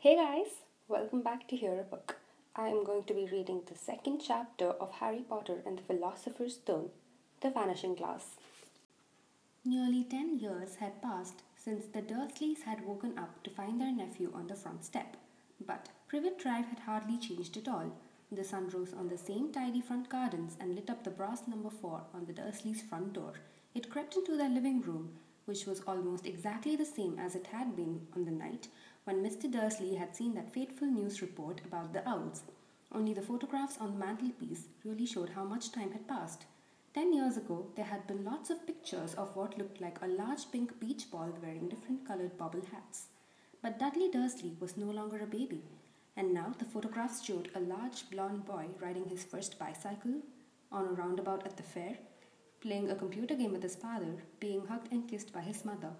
Hey guys, welcome back to Hear a Book. I am going to be reading the second chapter of Harry Potter and the Philosopher's Stone, The Vanishing Glass. Nearly ten years had passed since the Dursleys had woken up to find their nephew on the front step. But Privet Drive had hardly changed at all. The sun rose on the same tidy front gardens and lit up the brass number four on the Dursleys' front door. It crept into their living room, which was almost exactly the same as it had been on the night when Mr. Dursley had seen that fateful news report about the owls. Only the photographs on the mantelpiece really showed how much time had passed. Ten years ago, there had been lots of pictures of what looked like a large pink beach ball wearing different colored bobble hats. But Dudley Dursley was no longer a baby, and now the photographs showed a large blond boy riding his first bicycle on a roundabout at the fair, playing a computer game with his father, being hugged and kissed by his mother.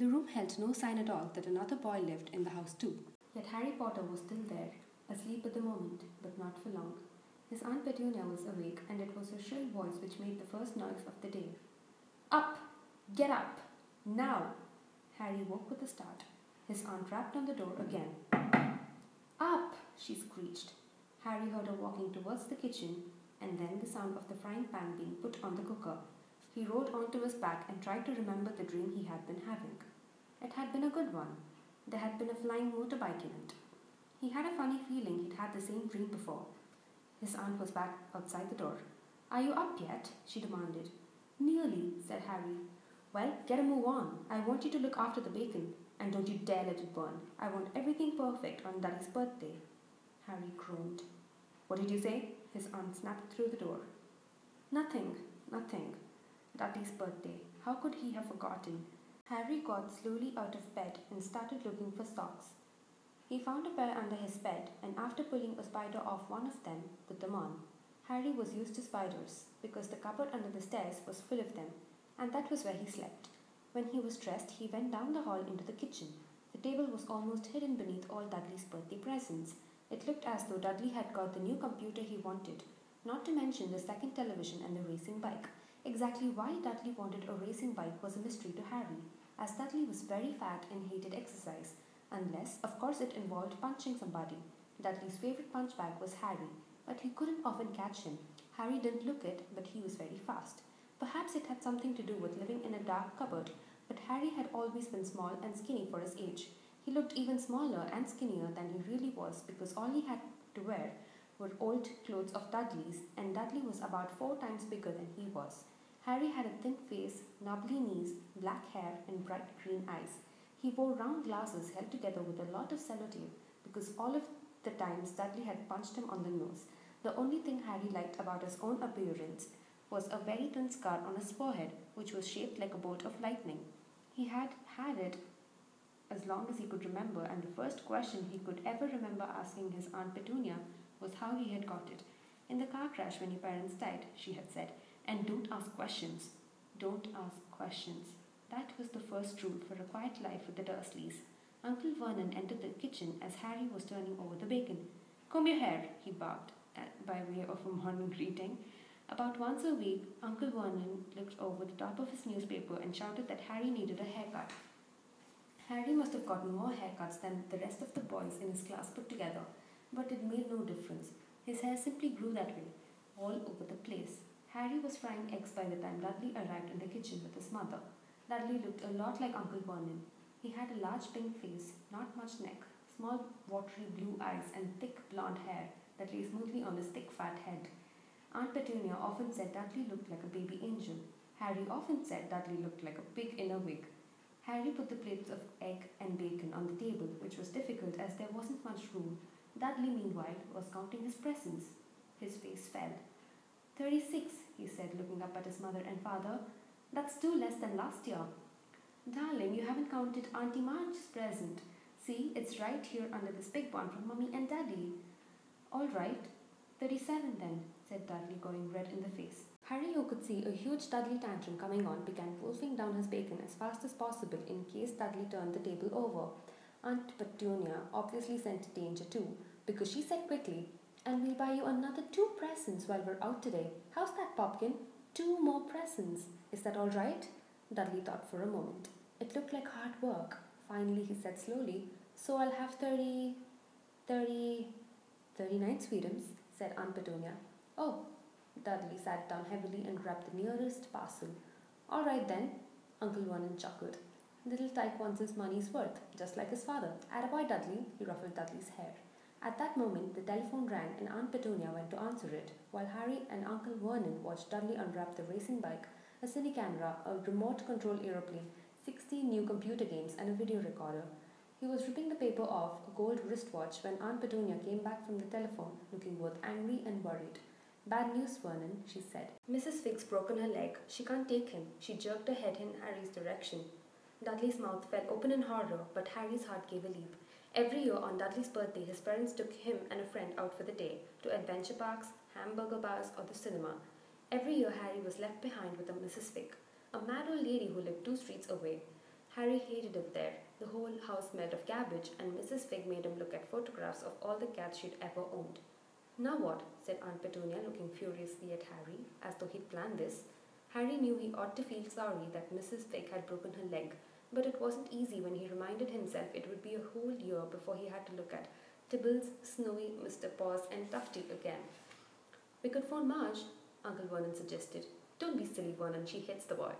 The room held no sign at all that another boy lived in the house too. Yet Harry Potter was still there, asleep at the moment, but not for long. His Aunt Petunia was awake, and it was her shrill voice which made the first noise of the day. Up! Get up! Now! Harry woke with a start. His aunt rapped on the door again. Up! she screeched. Harry heard her walking towards the kitchen, and then the sound of the frying pan being put on the cooker. He rolled onto his back and tried to remember the dream he had been having. It had been a good one. There had been a flying motorbike in it. He had a funny feeling he'd had the same dream before. His aunt was back outside the door. Are you up yet? she demanded. Nearly, said Harry. Well, get a move on. I want you to look after the bacon, and don't you dare let it burn. I want everything perfect on Dudley's birthday. Harry groaned. What did you say? His aunt snapped through the door. Nothing, nothing. Dudley's birthday. How could he have forgotten? Harry got slowly out of bed and started looking for socks. He found a pair under his bed and after pulling a spider off one of them, put them on. Harry was used to spiders because the cupboard under the stairs was full of them and that was where he slept. When he was dressed, he went down the hall into the kitchen. The table was almost hidden beneath all Dudley's birthday presents. It looked as though Dudley had got the new computer he wanted, not to mention the second television and the racing bike. Exactly why Dudley wanted a racing bike was a mystery to Harry as Dudley was very fat and hated exercise, unless, of course, it involved punching somebody. Dudley's favorite punch bag was Harry, but he couldn't often catch him. Harry didn't look it, but he was very fast. Perhaps it had something to do with living in a dark cupboard, but Harry had always been small and skinny for his age. He looked even smaller and skinnier than he really was because all he had to wear were old clothes of Dudley's, and Dudley was about four times bigger than he was. Harry had a thin face, knobbly knees, black hair, and bright green eyes. He wore round glasses held together with a lot of sellotape because all of the times Dudley had punched him on the nose. The only thing Harry liked about his own appearance was a very thin scar on his forehead, which was shaped like a bolt of lightning. He had had it as long as he could remember, and the first question he could ever remember asking his Aunt Petunia was how he had got it. In the car crash when your parents died, she had said, and don't ask questions. Don't ask questions. That was the first rule for a quiet life with the Dursleys. Uncle Vernon entered the kitchen as Harry was turning over the bacon. Comb your hair, he barked, uh, by way of a morning greeting. About once a week, Uncle Vernon looked over the top of his newspaper and shouted that Harry needed a haircut. Harry must have gotten more haircuts than the rest of the boys in his class put together, but it made no difference. His hair simply grew that way, all over the place. Harry was frying eggs by the time Dudley arrived in the kitchen with his mother. Dudley looked a lot like Uncle Vernon. He had a large pink face, not much neck, small watery blue eyes, and thick blonde hair that lay smoothly on his thick fat head. Aunt Petunia often said Dudley looked like a baby angel. Harry often said Dudley looked like a pig in a wig. Harry put the plates of egg and bacon on the table, which was difficult as there wasn't much room. Dudley, meanwhile, was counting his presents. His face fell. Thirty-six, he said, looking up at his mother and father. That's two less than last year. Darling, you haven't counted Auntie Marge's present. See, it's right here under this big one from Mummy and Daddy. All right, thirty-seven then, said Dudley, going red in the face. Harry, who could see a huge Dudley tantrum coming on, began wolfing down his bacon as fast as possible in case Dudley turned the table over. Aunt Petunia obviously scented danger too, because she said quickly, and we'll buy you another two presents while we're out today. How's that, Popkin? Two more presents. Is that all right? Dudley thought for a moment. It looked like hard work. Finally, he said slowly, So I'll have 30, 30, 39 sweetums, said Aunt Petunia. Oh, Dudley sat down heavily and grabbed the nearest parcel. All right then, Uncle Vernon chuckled. Little Tyke wants his money's worth, just like his father. Attaboy, Dudley, he ruffled Dudley's hair. At that moment, the telephone rang and Aunt Petunia went to answer it, while Harry and Uncle Vernon watched Dudley unwrap the racing bike, a cine camera, a remote control aeroplane, 60 new computer games, and a video recorder. He was ripping the paper off a gold wristwatch when Aunt Petunia came back from the telephone, looking both angry and worried. Bad news, Vernon, she said. Mrs. Figg's broken her leg. She can't take him. She jerked her head in Harry's direction. Dudley's mouth fell open in horror, but Harry's heart gave a leap. Every year on Dudley's birthday, his parents took him and a friend out for the day to adventure parks, hamburger bars, or the cinema. Every year, Harry was left behind with a Mrs. Figg, a mad old lady who lived two streets away. Harry hated it there. The whole house smelled of cabbage, and Mrs. Figg made him look at photographs of all the cats she'd ever owned. Now what? said Aunt Petunia, looking furiously at Harry, as though he'd planned this. Harry knew he ought to feel sorry that Mrs. Figg had broken her leg, but it wasn't easy when he reminded himself it would be a whole year before he had to look at Tibbles, Snowy, Mr. Paws, and Tufty again. We could phone Marge, Uncle Vernon suggested. Don't be silly, Vernon, she hates the boy.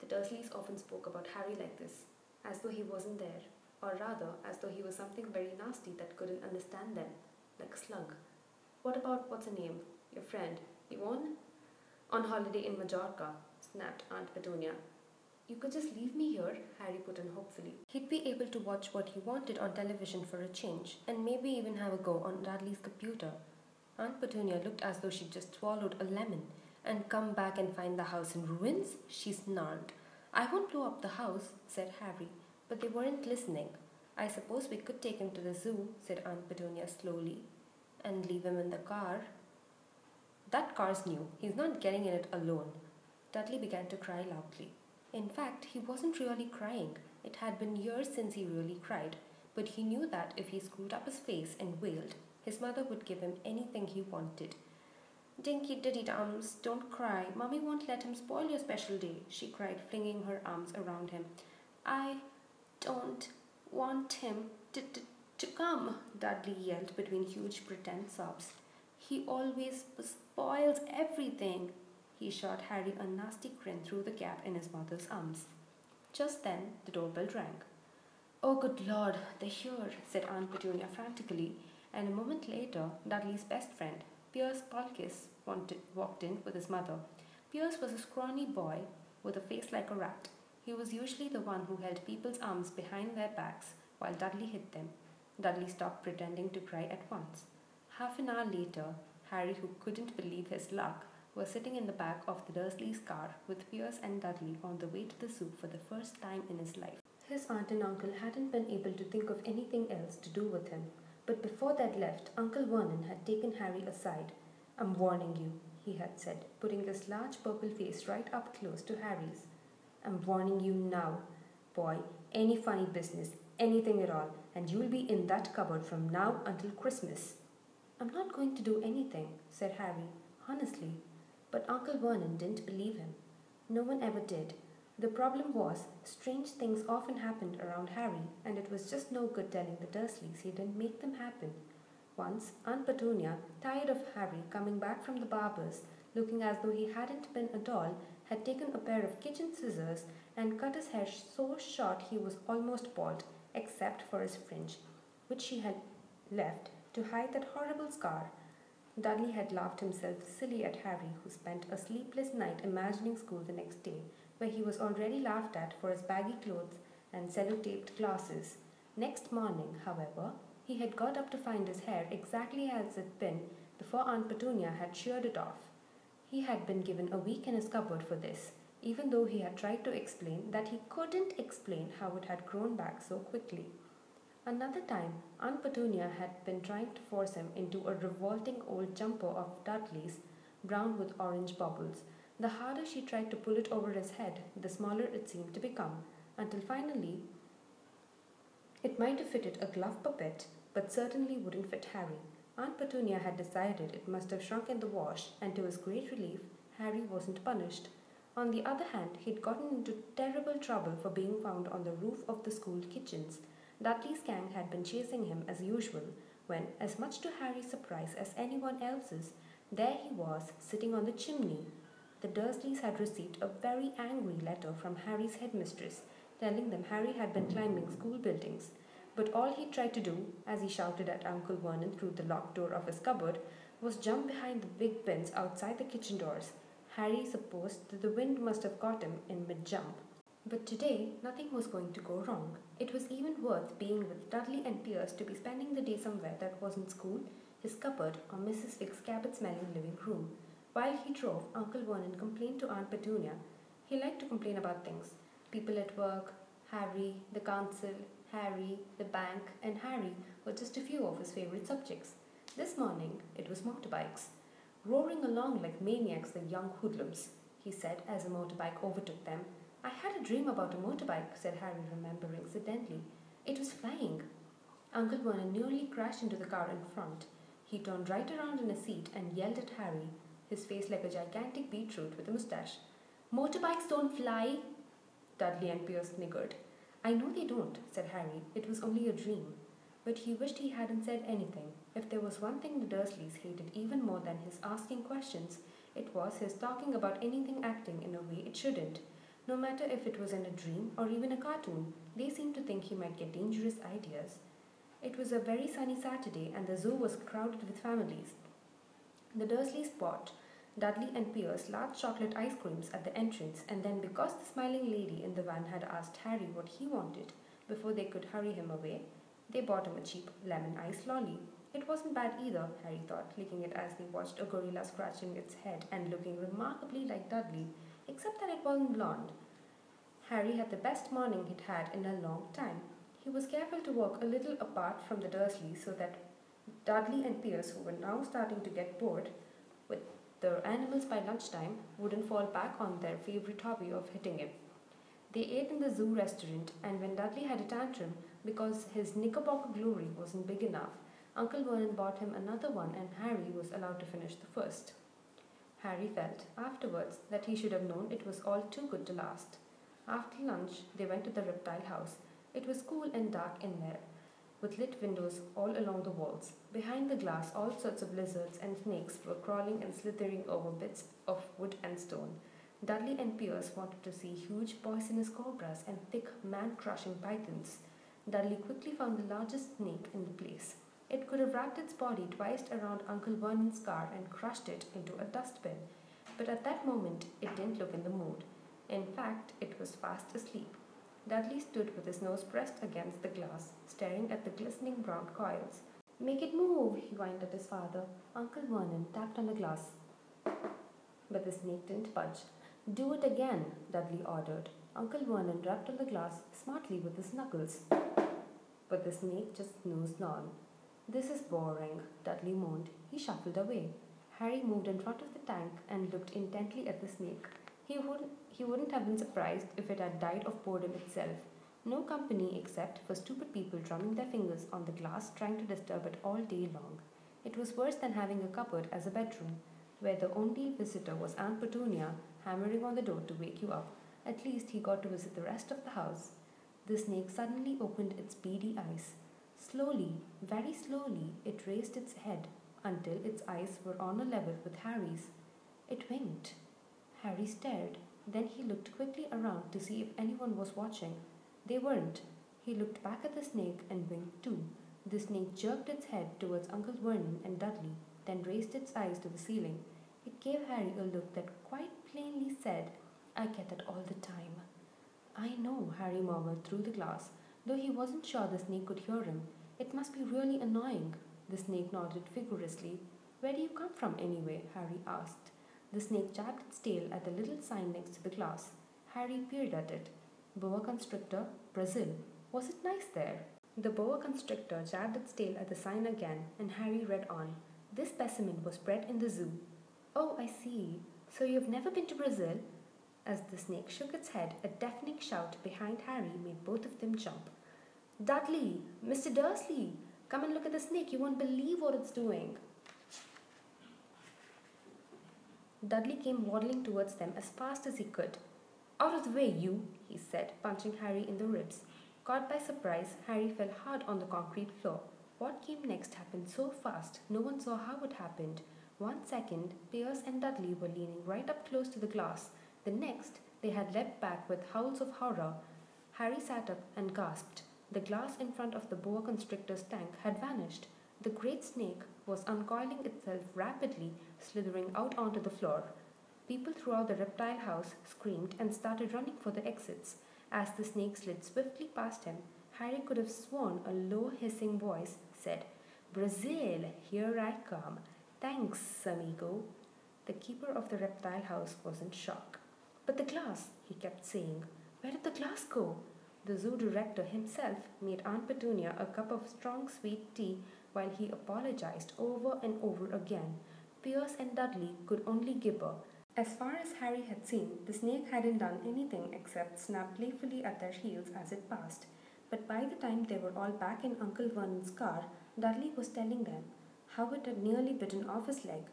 The Dursleys often spoke about Harry like this, as though he wasn't there, or rather, as though he was something very nasty that couldn't understand them, like a Slug. What about what's her name? Your friend, Yvonne? On holiday in Majorca, snapped Aunt Petunia. You could just leave me here, Harry put in hopefully. He'd be able to watch what he wanted on television for a change, and maybe even have a go on Dudley's computer. Aunt Petunia looked as though she'd just swallowed a lemon. And come back and find the house in ruins? She snarled. I won't blow up the house, said Harry, but they weren't listening. I suppose we could take him to the zoo, said Aunt Petunia slowly, and leave him in the car. That car's new. He's not getting in it alone. Dudley began to cry loudly. In fact, he wasn't really crying. It had been years since he really cried, but he knew that if he screwed up his face and wailed, his mother would give him anything he wanted. Dinky Diddy Dums, don't cry. Mummy won't let him spoil your special day, she cried, flinging her arms around him. I don't want him to, to, to come, Dudley yelled between huge pretend sobs. He always spoils everything. He shot Harry a nasty grin through the gap in his mother's arms. Just then, the doorbell rang. Oh, good Lord, they're here, said Aunt Petunia frantically, and a moment later, Dudley's best friend, Pierce Polkiss, walked in with his mother. Pierce was a scrawny boy with a face like a rat. He was usually the one who held people's arms behind their backs while Dudley hit them. Dudley stopped pretending to cry at once. Half an hour later, Harry, who couldn't believe his luck, was sitting in the back of the Dursleys' car with Pierce and Dudley on the way to the zoo for the first time in his life. His aunt and uncle hadn't been able to think of anything else to do with him, but before they'd left, Uncle Vernon had taken Harry aside. I'm warning you, he had said, putting his large purple face right up close to Harry's. I'm warning you now, boy. Any funny business, anything at all, and you'll be in that cupboard from now until Christmas. I'm not going to do anything, said Harry, honestly. But Uncle Vernon didn't believe him. No one ever did. The problem was, strange things often happened around Harry, and it was just no good telling the Dursleys he didn't make them happen. Once, Aunt Petunia, tired of Harry coming back from the barber's, looking as though he hadn't been a doll, had taken a pair of kitchen scissors and cut his hair so short he was almost bald, except for his fringe, which she had left to hide that horrible scar Dudley had laughed himself silly at Harry, who spent a sleepless night imagining school the next day, where he was already laughed at for his baggy clothes and sellotaped glasses. Next morning, however, he had got up to find his hair exactly as it had been before Aunt Petunia had sheared it off. He had been given a week in his cupboard for this, even though he had tried to explain that he couldn't explain how it had grown back so quickly. Another time, Aunt Petunia had been trying to force him into a revolting old jumper of Dudley's, brown with orange bubbles. The harder she tried to pull it over his head, the smaller it seemed to become, until finally it might have fitted a glove puppet, but certainly wouldn't fit Harry. Aunt Petunia had decided it must have shrunk in the wash, and to his great relief, Harry wasn't punished. On the other hand, he'd gotten into terrible trouble for being found on the roof of the school kitchens Dudley's gang had been chasing him as usual when, as much to Harry's surprise as anyone else's, there he was sitting on the chimney. The Dursleys had received a very angry letter from Harry's headmistress telling them Harry had been climbing school buildings. But all he tried to do, as he shouted at Uncle Vernon through the locked door of his cupboard, was jump behind the big bins outside the kitchen doors. Harry supposed that the wind must have caught him in mid jump. But today, nothing was going to go wrong. It was even worth being with Dudley and Pierce to be spending the day somewhere that wasn't school, his cupboard, or Mrs. Figg's cabin smelling living room. While he drove, Uncle Vernon complained to Aunt Petunia. He liked to complain about things people at work, Harry, the council, Harry, the bank, and Harry were just a few of his favorite subjects. This morning, it was motorbikes. Roaring along like maniacs, the young hoodlums, he said as a motorbike overtook them I had a dream about a motorbike, said Harry, remembering incidentally. It was flying. Uncle Vernon nearly crashed into the car in front. He turned right around in his seat and yelled at Harry, his face like a gigantic beetroot with a moustache. Motorbikes don't fly! Dudley and Pierce sniggered. I know they don't, said Harry. It was only a dream. But he wished he hadn't said anything. If there was one thing the Dursleys hated even more than his asking questions, it was his talking about anything acting in a way it shouldn't. No matter if it was in a dream or even a cartoon, they seemed to think he might get dangerous ideas. It was a very sunny Saturday and the zoo was crowded with families. The Dursleys bought Dudley and Pierce large chocolate ice creams at the entrance, and then because the smiling lady in the van had asked Harry what he wanted before they could hurry him away, they bought him a cheap lemon ice lolly. It wasn't bad either, Harry thought, licking it as they watched a gorilla scratching its head and looking remarkably like Dudley except that it wasn't blonde. Harry had the best morning he'd had in a long time. He was careful to walk a little apart from the Dursleys so that Dudley and Pierce, who were now starting to get bored with their animals by lunchtime, wouldn't fall back on their favorite hobby of hitting him. They ate in the zoo restaurant, and when Dudley had a tantrum because his knickerbocker glory wasn't big enough, Uncle Vernon bought him another one, and Harry was allowed to finish the first. Harry felt, afterwards, that he should have known it was all too good to last. After lunch, they went to the reptile house. It was cool and dark in there, with lit windows all along the walls. Behind the glass, all sorts of lizards and snakes were crawling and slithering over bits of wood and stone. Dudley and Pierce wanted to see huge poisonous cobras and thick, man crushing pythons. Dudley quickly found the largest snake in the place. It could have wrapped its body twice around Uncle Vernon's car and crushed it into a dustbin. But at that moment, it didn't look in the mood. In fact, it was fast asleep. Dudley stood with his nose pressed against the glass, staring at the glistening brown coils. Make it move, he whined at his father. Uncle Vernon tapped on the glass. But the snake didn't budge. Do it again, Dudley ordered. Uncle Vernon rapped on the glass smartly with his knuckles. But the snake just snoozed on. This is boring, Dudley moaned. He shuffled away. Harry moved in front of the tank and looked intently at the snake. He wouldn't, he wouldn't have been surprised if it had died of boredom itself. No company except for stupid people drumming their fingers on the glass trying to disturb it all day long. It was worse than having a cupboard as a bedroom, where the only visitor was Aunt Petunia hammering on the door to wake you up. At least he got to visit the rest of the house. The snake suddenly opened its beady eyes. Slowly, very slowly, it raised its head until its eyes were on a level with Harry's. It winked. Harry stared. Then he looked quickly around to see if anyone was watching. They weren't. He looked back at the snake and winked too. The snake jerked its head towards Uncle Vernon and Dudley, then raised its eyes to the ceiling. It gave Harry a look that quite plainly said, I get that all the time. I know, Harry murmured through the glass, though he wasn't sure the snake could hear him. It must be really annoying. The snake nodded vigorously. Where do you come from anyway? Harry asked. The snake jabbed its tail at the little sign next to the glass. Harry peered at it. Boa constrictor, Brazil. Was it nice there? The boa constrictor jabbed its tail at the sign again, and Harry read on. This specimen was bred in the zoo. Oh, I see. So you've never been to Brazil? As the snake shook its head, a deafening shout behind Harry made both of them jump. Dudley, Mr. Dursley, come and look at the snake. You won't believe what it's doing. Dudley came waddling towards them as fast as he could. Out of the way, you, he said, punching Harry in the ribs. Caught by surprise, Harry fell hard on the concrete floor. What came next happened so fast, no one saw how it happened. One second, Pierce and Dudley were leaning right up close to the glass. The next, they had leapt back with howls of horror. Harry sat up and gasped. The glass in front of the boa constrictor's tank had vanished. The great snake was uncoiling itself rapidly, slithering out onto the floor. People throughout the reptile house screamed and started running for the exits. As the snake slid swiftly past him, Harry could have sworn a low hissing voice said, Brazil, here I come. Thanks, amigo. The keeper of the reptile house was in shock. But the glass, he kept saying. Where did the glass go? The zoo director himself made Aunt Petunia a cup of strong sweet tea while he apologized over and over again. Pierce and Dudley could only gibber. As far as Harry had seen, the snake hadn't done anything except snap playfully at their heels as it passed. But by the time they were all back in Uncle Vernon's car, Dudley was telling them how it had nearly bitten off his leg,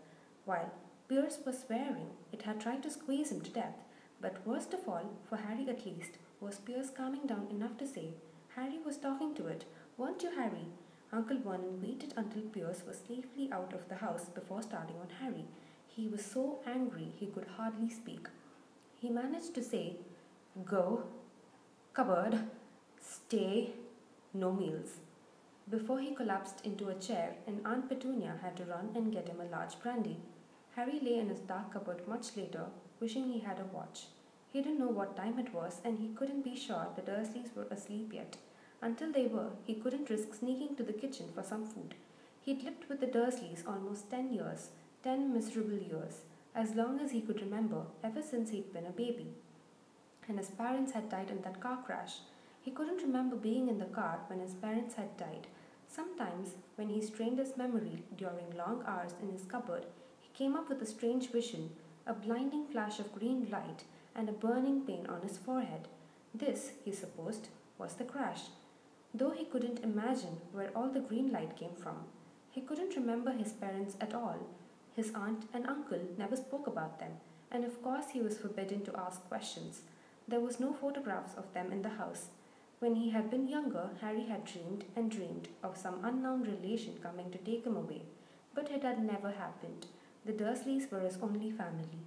while Pierce was swearing it had tried to squeeze him to death. But worst of all, for Harry at least, was Pierce calming down enough to say, Harry was talking to it, weren't you, Harry? Uncle Vernon waited until Pierce was safely out of the house before starting on Harry. He was so angry he could hardly speak. He managed to say, Go, cupboard, stay, no meals. Before he collapsed into a chair, and Aunt Petunia had to run and get him a large brandy. Harry lay in his dark cupboard much later, wishing he had a watch. He didn't know what time it was, and he couldn't be sure the Dursleys were asleep yet. Until they were, he couldn't risk sneaking to the kitchen for some food. He'd lived with the Dursleys almost ten years, ten miserable years, as long as he could remember, ever since he'd been a baby. And his parents had died in that car crash. He couldn't remember being in the car when his parents had died. Sometimes, when he strained his memory during long hours in his cupboard, he came up with a strange vision a blinding flash of green light and a burning pain on his forehead. This, he supposed, was the crash though he couldn't imagine where all the green light came from. He couldn't remember his parents at all. His aunt and uncle never spoke about them, and of course he was forbidden to ask questions. There was no photographs of them in the house. When he had been younger, Harry had dreamed and dreamed of some unknown relation coming to take him away, but it had never happened. The Dursleys were his only family.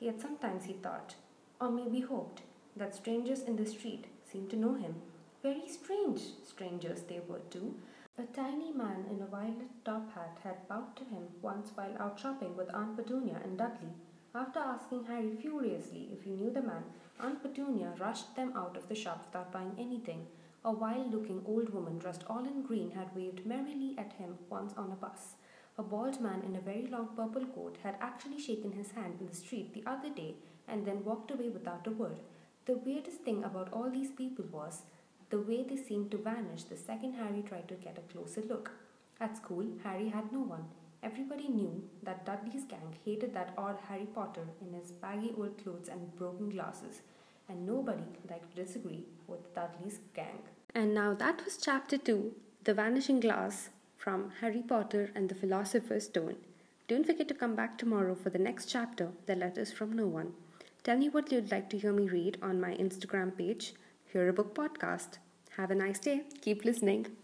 Yet sometimes he thought, or maybe hoped, that strangers in the street seemed to know him very strange strangers they were too. A tiny man in a violet top hat had bowed to him once while out shopping with Aunt Petunia and Dudley. After asking Harry furiously if he knew the man, Aunt Petunia rushed them out of the shop without buying anything. A wild looking old woman dressed all in green had waved merrily at him once on a bus. A bald man in a very long purple coat had actually shaken his hand in the street the other day and then walked away without a word. The weirdest thing about all these people was the way they seemed to vanish the second Harry tried to get a closer look. At school, Harry had no one. Everybody knew that Dudley's gang hated that odd Harry Potter in his baggy old clothes and broken glasses, and nobody liked to disagree with Dudley's gang. And now that was chapter 2 The Vanishing Glass from Harry Potter and the Philosopher's Stone. Don't forget to come back tomorrow for the next chapter, The Letters from No One. Tell me what you'd like to hear me read on my Instagram page Hear a Book podcast. Have a nice day. Keep listening.